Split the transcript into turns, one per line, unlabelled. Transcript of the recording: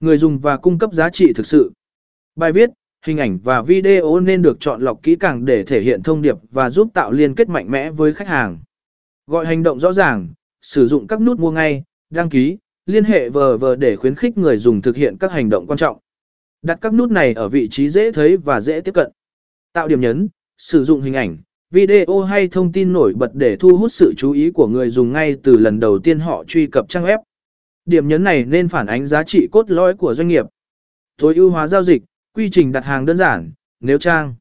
Người dùng và cung cấp giá trị thực sự. Bài viết, hình ảnh và video nên được chọn lọc kỹ càng để thể hiện thông điệp và giúp tạo liên kết mạnh mẽ với khách hàng. Gọi hành động rõ ràng, sử dụng các nút mua ngay, đăng ký, liên hệ vờ vờ để khuyến khích người dùng thực hiện các hành động quan trọng. Đặt các nút này ở vị trí dễ thấy và dễ tiếp cận. Tạo điểm nhấn, sử dụng hình ảnh, video hay thông tin nổi bật để thu hút sự chú ý của người dùng ngay từ lần đầu tiên họ truy cập trang web. Điểm nhấn này nên phản ánh giá trị cốt lõi của doanh nghiệp. Tối ưu hóa giao dịch, quy trình đặt hàng đơn giản, nếu trang